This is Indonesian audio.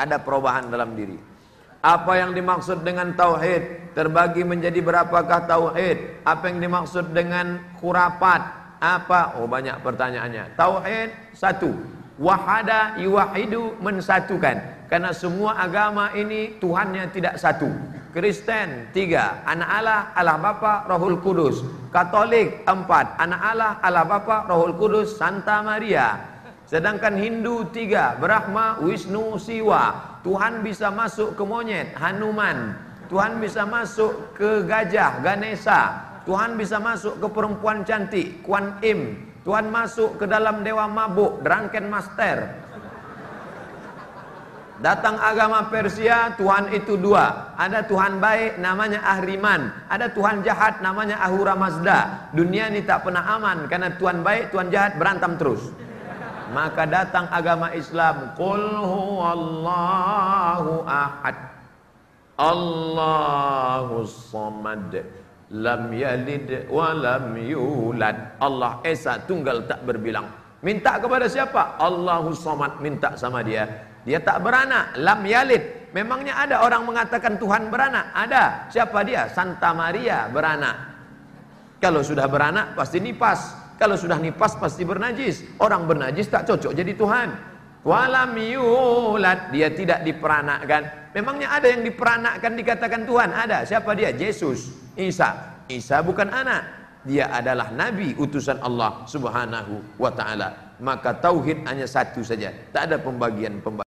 ada perubahan dalam diri. Apa yang dimaksud dengan tauhid? Terbagi menjadi berapakah tauhid? Apa yang dimaksud dengan khurafat? Apa? Oh banyak pertanyaannya. Tauhid satu. Wahada yuwahidu mensatukan. Karena semua agama ini Tuhannya tidak satu. Kristen tiga. Anak Allah, Allah Bapa, Rohul Kudus. Katolik empat. Anak Allah, Allah Bapa, Rohul Kudus, Santa Maria. Sedangkan Hindu tiga, Brahma, Wisnu, Siwa. Tuhan bisa masuk ke monyet, Hanuman. Tuhan bisa masuk ke gajah, Ganesha. Tuhan bisa masuk ke perempuan cantik, Kuan Im. Tuhan masuk ke dalam dewa mabuk, Drunken Master. Datang agama Persia, Tuhan itu dua. Ada Tuhan baik, namanya Ahriman. Ada Tuhan jahat, namanya Ahura Mazda. Dunia ini tak pernah aman, karena Tuhan baik, Tuhan jahat, berantem terus maka datang agama Islam qul huwallahu ahad. Allahu samad. Lam yalid wa lam yulad. Allah esa tunggal tak berbilang. Minta kepada siapa? Allahu samad. Minta sama dia. Dia tak beranak. Lam yalid. Memangnya ada orang mengatakan Tuhan beranak? Ada. Siapa dia? Santa Maria beranak. Kalau sudah beranak pasti nipas kalau sudah nipas pasti bernajis. Orang bernajis tak cocok jadi Tuhan. Walam yulad. Dia tidak diperanakkan. Memangnya ada yang diperanakkan dikatakan Tuhan? Ada. Siapa dia? Yesus. Isa. Isa bukan anak. Dia adalah nabi utusan Allah Subhanahu wa taala. Maka tauhid hanya satu saja. Tak ada pembagian-pembagian.